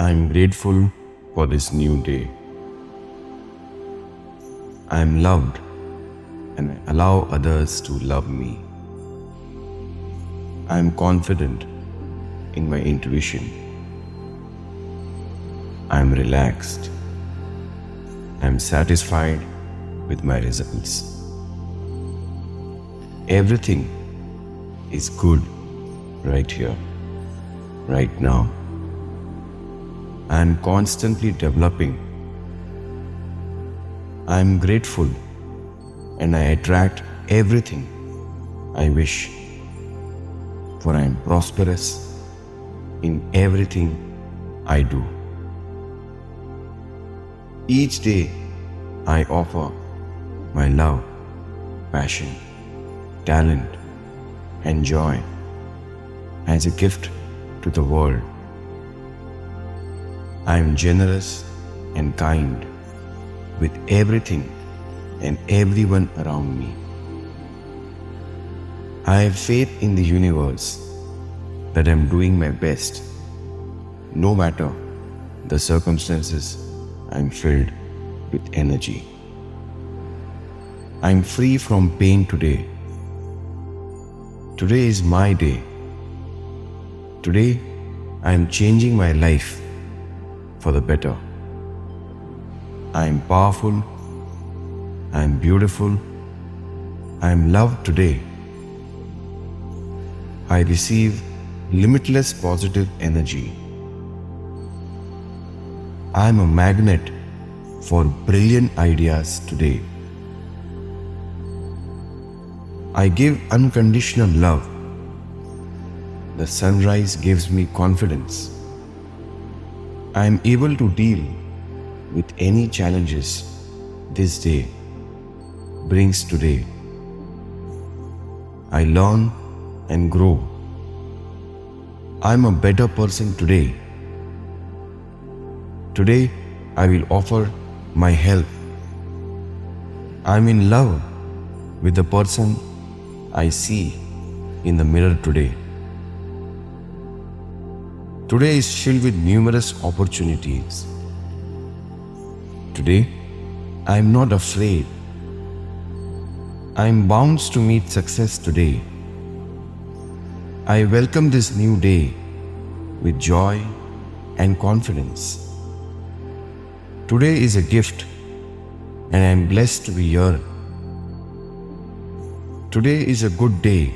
I am grateful for this new day. I am loved and I allow others to love me. I am confident in my intuition. I am relaxed. I am satisfied with my results. Everything is good right here, right now. I am constantly developing. I am grateful and I attract everything I wish. For I am prosperous in everything I do. Each day I offer my love, passion, talent, and joy as a gift to the world. I am generous and kind with everything and everyone around me. I have faith in the universe that I am doing my best, no matter the circumstances, I am filled with energy. I am free from pain today. Today is my day. Today, I am changing my life for the better. I am powerful. I am beautiful. I am loved today. I receive limitless positive energy. I am a magnet for brilliant ideas today. I give unconditional love. The sunrise gives me confidence. I am able to deal with any challenges this day brings today. I learn and grow. I am a better person today. Today, I will offer my help. I am in love with the person I see in the mirror today. Today is filled with numerous opportunities. Today, I am not afraid. I am bound to meet success today. I welcome this new day with joy and confidence. Today is a gift, and I am blessed to be here. Today is a good day.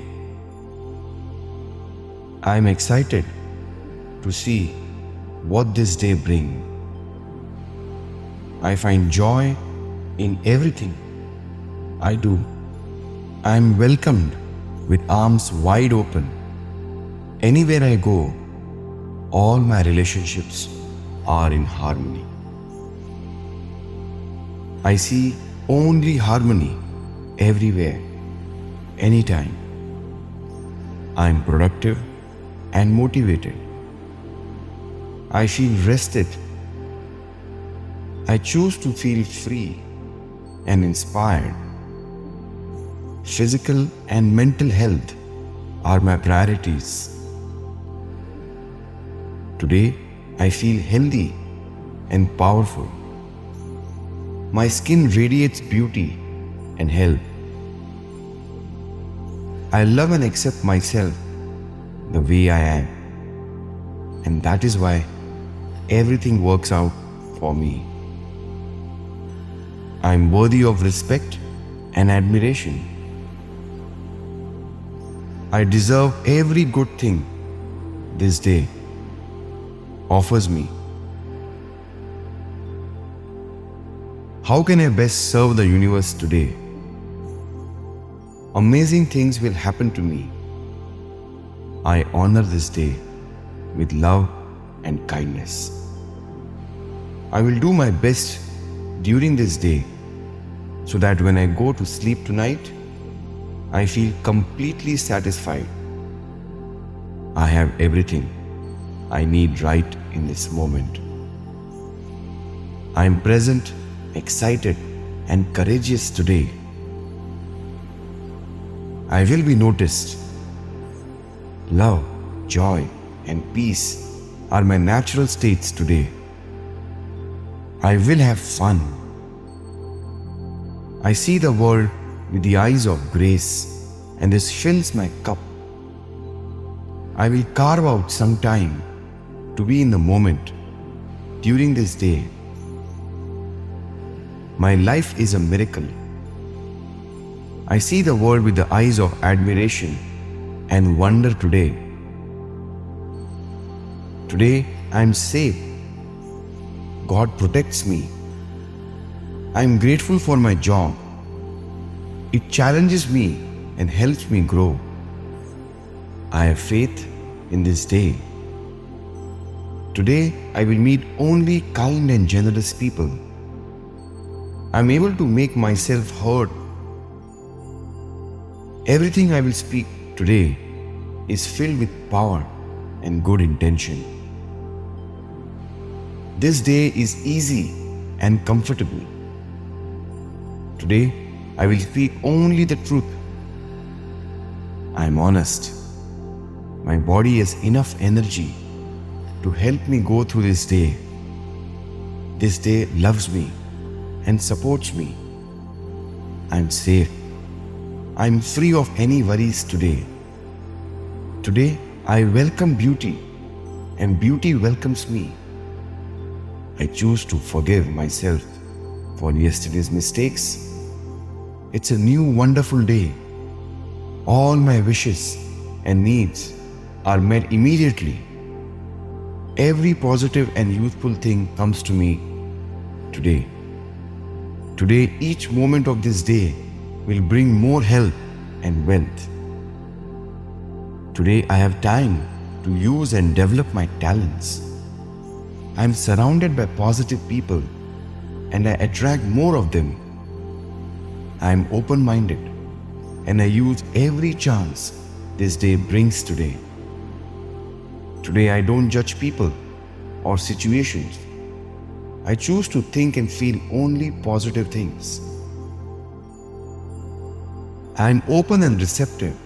I am excited to see what this day brings. I find joy in everything I do. I am welcomed with arms wide open. Anywhere I go, all my relationships are in harmony. I see only harmony everywhere, anytime. I am productive and motivated. I feel rested. I choose to feel free and inspired. Physical and mental health are my priorities. Today, I feel healthy and powerful. My skin radiates beauty and health. I love and accept myself the way I am. And that is why everything works out for me. I am worthy of respect and admiration. I deserve every good thing this day offers me. How can I best serve the universe today? Amazing things will happen to me. I honor this day with love and kindness. I will do my best during this day so that when I go to sleep tonight, I feel completely satisfied. I have everything I need right in this moment. I am present, excited, and courageous today. I will be noticed. Love, joy, and peace are my natural states today. I will have fun. I see the world with the eyes of grace, and this fills my cup. I will carve out some time to be in the moment during this day. My life is a miracle. I see the world with the eyes of admiration and wonder today. Today I am safe. God protects me. I am grateful for my job. It challenges me and helps me grow. I have faith in this day. Today I will meet only kind and generous people. I am able to make myself heard. Everything I will speak today is filled with power and good intention. This day is easy and comfortable. Today, I will speak only the truth. I am honest. My body has enough energy to help me go through this day. This day loves me and supports me. I am safe. I am free of any worries today. Today, I welcome beauty, and beauty welcomes me. I choose to forgive myself for yesterday's mistakes. It's a new wonderful day. All my wishes and needs are met immediately. Every positive and youthful thing comes to me today. Today, each moment of this day will bring more health and wealth. Today, I have time to use and develop my talents. I am surrounded by positive people and I attract more of them. I am open minded and I use every chance this day brings today. Today, I don't judge people or situations. I choose to think and feel only positive things. I am open and receptive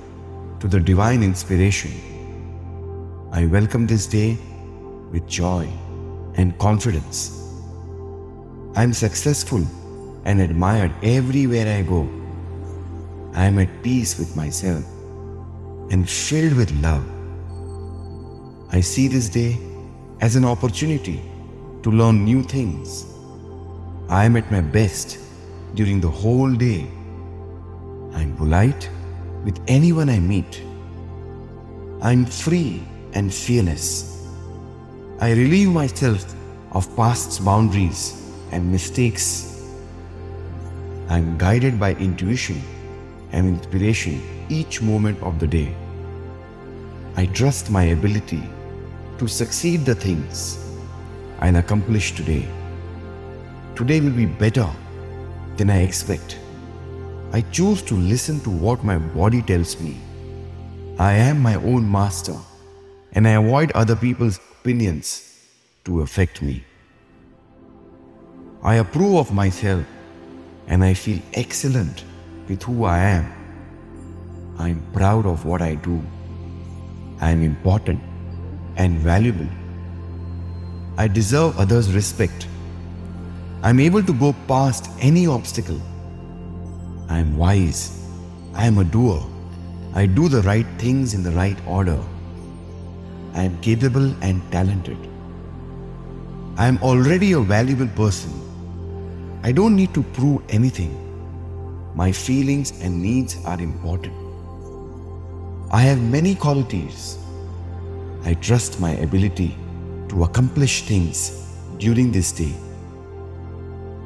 to the divine inspiration. I welcome this day with joy and confidence. I am successful and admired everywhere I go. I am at peace with myself and filled with love. I see this day as an opportunity to learn new things. I am at my best during the whole day. I am polite with anyone I meet. I am free and fearless. I relieve myself of past boundaries and mistakes. I am guided by intuition and inspiration each moment of the day. I trust my ability to succeed the things I'll accomplish today. Today will be better than I expect. I choose to listen to what my body tells me. I am my own master and I avoid other people's opinions to affect me. I approve of myself and I feel excellent with who I am. I am proud of what I do. I am important and valuable. I deserve others' respect. I am able to go past any obstacle. I am wise. I am a doer. I do the right things in the right order. I am capable and talented. I am already a valuable person. I don't need to prove anything. My feelings and needs are important. I have many qualities. I trust my ability to accomplish things during this day.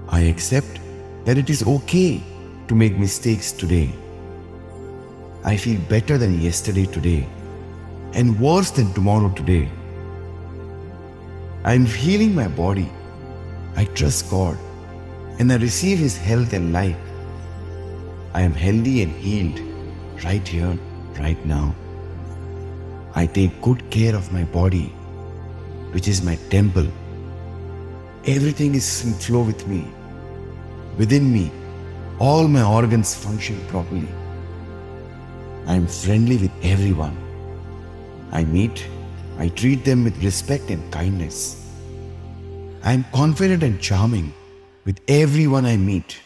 I accept that it is okay to make mistakes today. I feel better than yesterday today and worse than tomorrow today. I am healing my body. I trust God and I receive His health and life. I am healthy and healed right here, right now. I take good care of my body, which is my temple. Everything is in flow with me. Within me, all my organs function properly. I am friendly with everyone. I meet, I treat them with respect and kindness. I am confident and charming with everyone I meet.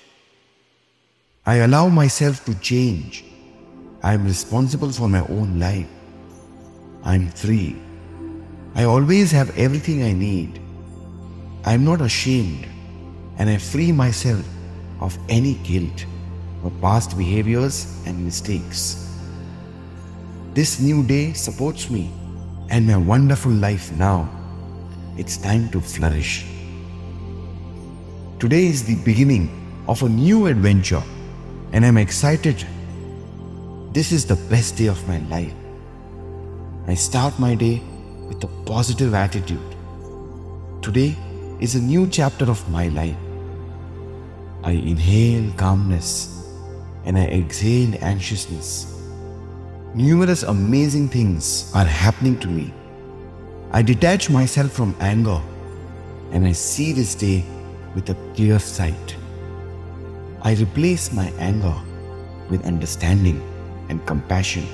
I allow myself to change. I am responsible for my own life. I am free. I always have everything I need. I am not ashamed and I free myself of any guilt or past behaviors and mistakes. This new day supports me and my wonderful life now. It's time to flourish. Today is the beginning of a new adventure and I'm excited. This is the best day of my life. I start my day with a positive attitude. Today is a new chapter of my life. I inhale calmness and I exhale anxiousness. Numerous amazing things are happening to me. I detach myself from anger and I see this day with a clear sight. I replace my anger with understanding and compassion.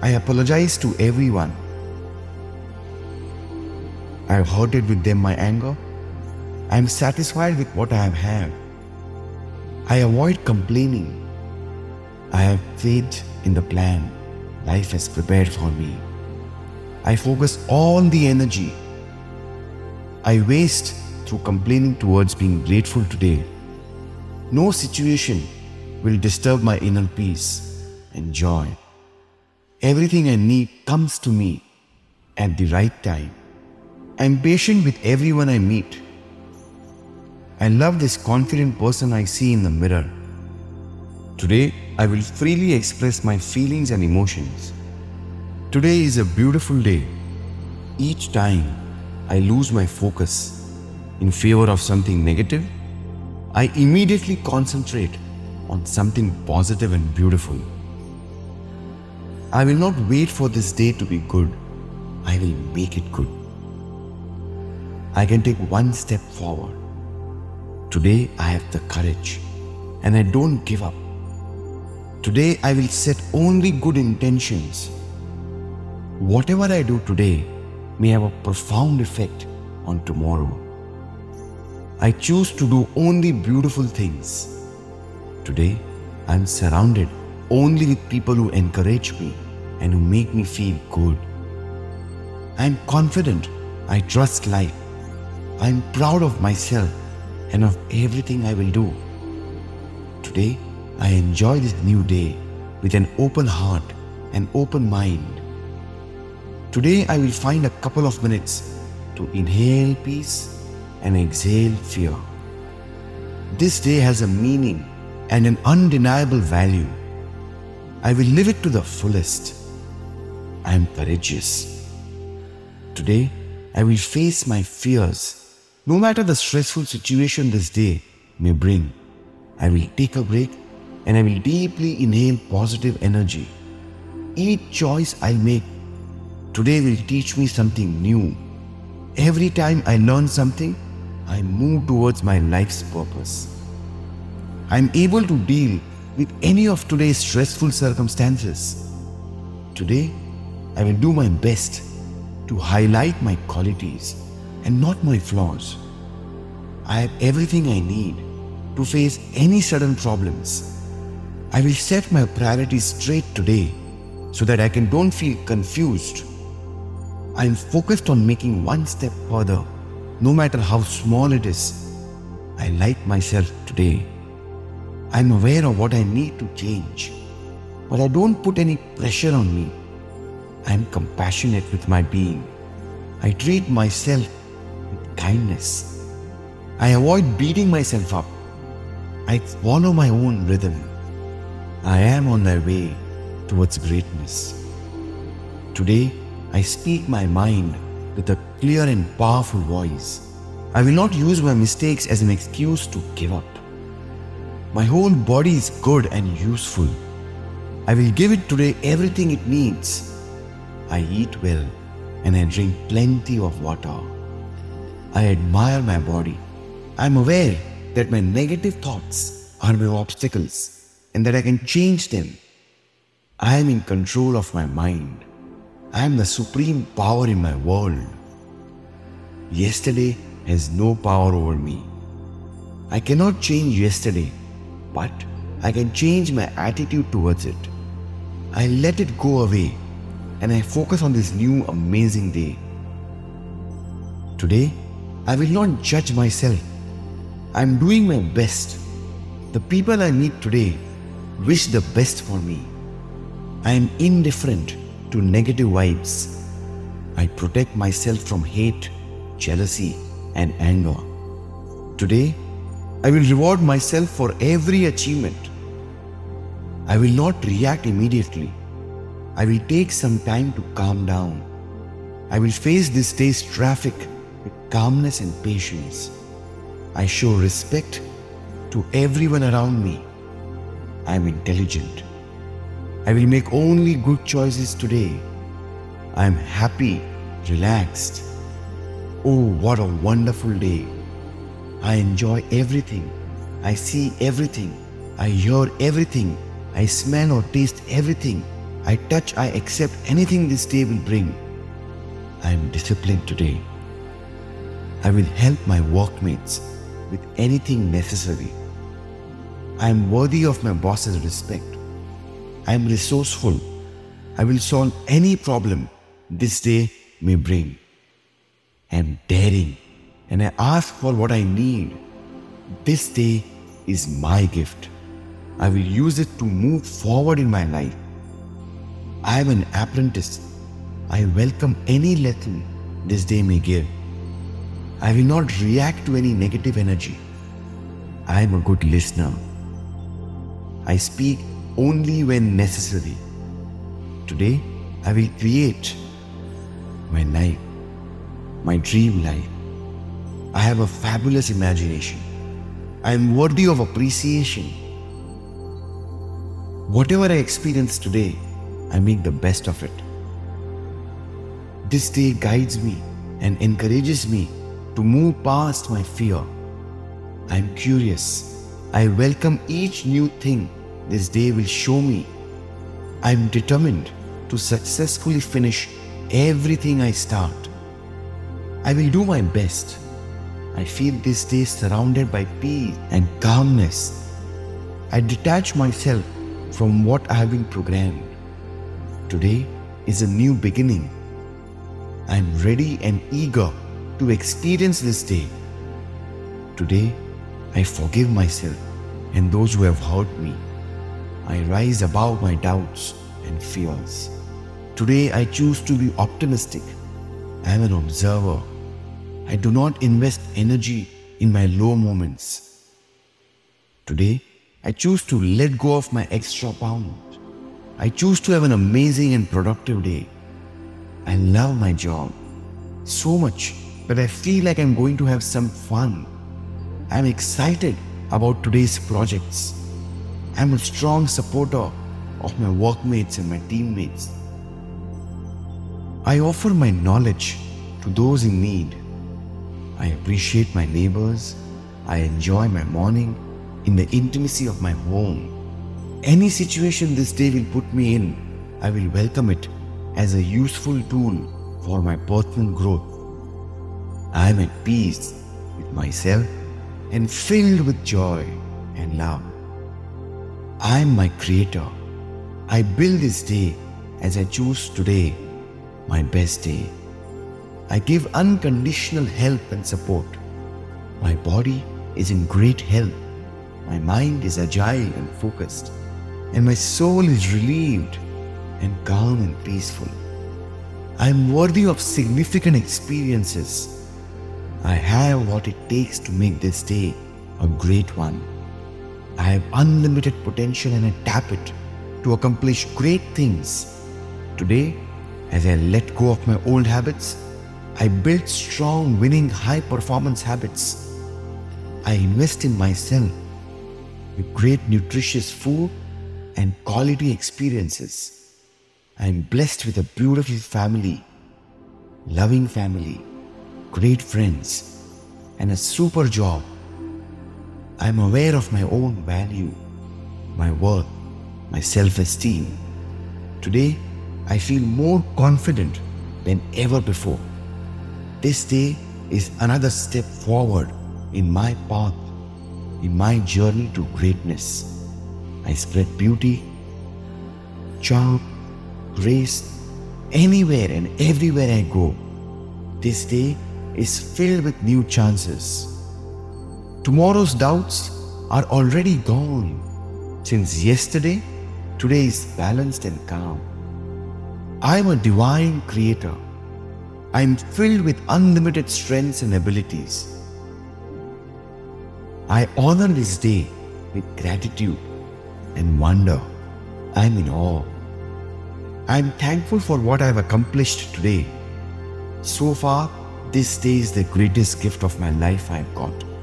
I apologize to everyone. I have hurted with them my anger. I am satisfied with what I have had. I avoid complaining. I have faith in the plan life has prepared for me. I focus all the energy I waste through complaining towards being grateful today. No situation will disturb my inner peace and joy. Everything I need comes to me at the right time. I'm patient with everyone I meet. I love this confident person I see in the mirror. Today, I will freely express my feelings and emotions. Today is a beautiful day. Each time I lose my focus in favor of something negative, I immediately concentrate on something positive and beautiful. I will not wait for this day to be good. I will make it good. I can take one step forward. Today I have the courage and I don't give up. Today I will set only good intentions. Whatever I do today may have a profound effect on tomorrow. I choose to do only beautiful things. Today I am surrounded only with people who encourage me and who make me feel good. I am confident. I trust life. I am proud of myself and of everything I will do. Today, I enjoy this new day with an open heart and open mind. Today, I will find a couple of minutes to inhale peace and exhale fear. This day has a meaning and an undeniable value. I will live it to the fullest. I am courageous. Today, I will face my fears no matter the stressful situation this day may bring. I will take a break and I will deeply inhale positive energy. Each choice I make today will teach me something new. Every time I learn something, I move towards my life's purpose. I am able to deal with any of today's stressful circumstances. Today, I will do my best to highlight my qualities and not my flaws. I have everything I need to face any sudden problems. I will set my priorities straight today so that I can don't feel confused. I am focused on making one step further, no matter how small it is. I like myself today. I am aware of what I need to change, but I don't put any pressure on me. I am compassionate with my being. I treat myself with kindness. I avoid beating myself up. I follow my own rhythm. I am on my way towards greatness. Today, I speak my mind with a clear and powerful voice. I will not use my mistakes as an excuse to give up. My whole body is good and useful. I will give it today everything it needs. I eat well and I drink plenty of water. I admire my body. I am aware that my negative thoughts are my obstacles and that I can change them. I am in control of my mind. I am the supreme power in my world. Yesterday has no power over me. I cannot change yesterday, but I can change my attitude towards it. I let it go away and I focus on this new amazing day. Today, I will not judge myself. I am doing my best. The people I meet today wish the best for me. I am indifferent to negative vibes. I protect myself from hate, jealousy, and anger. Today, I will reward myself for every achievement. I will not react immediately. I will take some time to calm down. I will face this day's traffic with calmness and patience. I show respect to everyone around me. I am intelligent. I will make only good choices today. I am happy, relaxed. Oh, what a wonderful day. I enjoy everything. I see everything. I hear everything. I smell or taste everything. I touch, I accept anything this day will bring. I am disciplined today. I will help my workmates with anything necessary. I am worthy of my boss's respect. I am resourceful. I will solve any problem this day may bring. I am daring and I ask for what I need. This day is my gift. I will use it to move forward in my life. I am an apprentice. I welcome any lesson this day may give. I will not react to any negative energy. I am a good listener. I speak only when necessary. Today, I will create my life, my dream life. I have a fabulous imagination. I am worthy of appreciation. Whatever I experience today, I make the best of it. This day guides me and encourages me to move past my fear. I am curious. I welcome each new thing this day will show me. I am determined to successfully finish everything I start. I will do my best. I feel this day surrounded by peace and calmness. I detach myself from what I have been programmed. Today is a new beginning. I am ready and eager to experience this day. Today, I forgive myself and those who have hurt me. I rise above my doubts and fears. Today, I choose to be optimistic. I am an observer. I do not invest energy in my low moments. Today, I choose to let go of my extra pound. I choose to have an amazing and productive day. I love my job so much that I feel like I'm going to have some fun. I'm excited about today's projects. I'm a strong supporter of my workmates and my teammates. I offer my knowledge to those in need. I appreciate my neighbors. I enjoy my morning in the intimacy of my home. Any situation this day will put me in, I will welcome it as a useful tool for my personal growth. I am at peace with myself and filled with joy and love. I am my creator. I build this day as I choose today my best day. I give unconditional help and support. My body is in great health. My mind is agile and focused. And my soul is relieved and calm and peaceful. I am worthy of significant experiences I have what it takes to make this day a great one. I have unlimited potential and I tap it to accomplish great things. Today, as I let go of my old habits, I build strong, winning, high performance habits. I invest in myself with great, nutritious food and quality experiences. I am blessed with a beautiful family, loving family great friends, and a super job. I am aware of my own value, my worth, my self esteem. Today, I feel more confident than ever before. This day is another step forward in my path, in my journey to greatness. I spread beauty, charm, grace anywhere and everywhere I go. This day is filled with new chances. Tomorrow's doubts are already gone. Since yesterday, today is balanced and calm. I am a divine creator. I am filled with unlimited strengths and abilities. I honor this day with gratitude and wonder. I am in awe. I am thankful for what I have accomplished today. So far, this day is the greatest gift of my life I have got.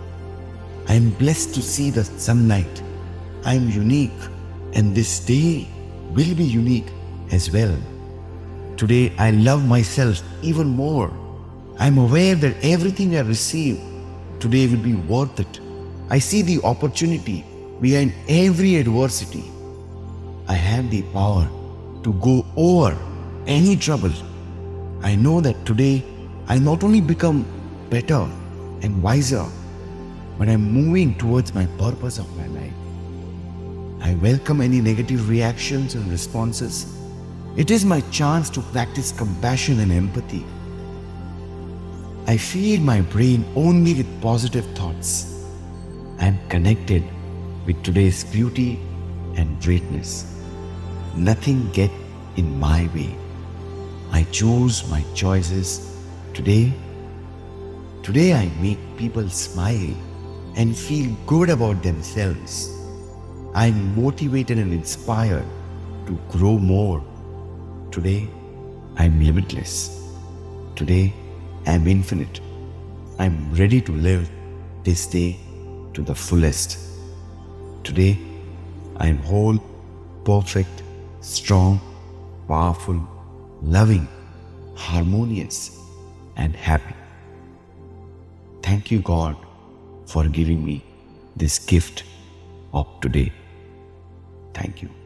I am blessed to see the sunlight. I am unique, and this day will be unique as well. Today, I love myself even more. I am aware that everything I receive today will be worth it. I see the opportunity behind every adversity. I have the power to go over any trouble. I know that today I not only become better and wiser, but I'm moving towards my purpose of my life. I welcome any negative reactions and responses. It is my chance to practice compassion and empathy. I feed my brain only with positive thoughts. I am connected with today's beauty and greatness. Nothing get in my way. I choose my choices today. Today I make people smile and feel good about themselves. I'm motivated and inspired to grow more. Today, I'm limitless. Today, I'm infinite. I'm ready to live this day to the fullest. Today, I am whole, perfect, strong, powerful, loving, harmonious, and happy. Thank you, God for giving me this gift of today. Thank you.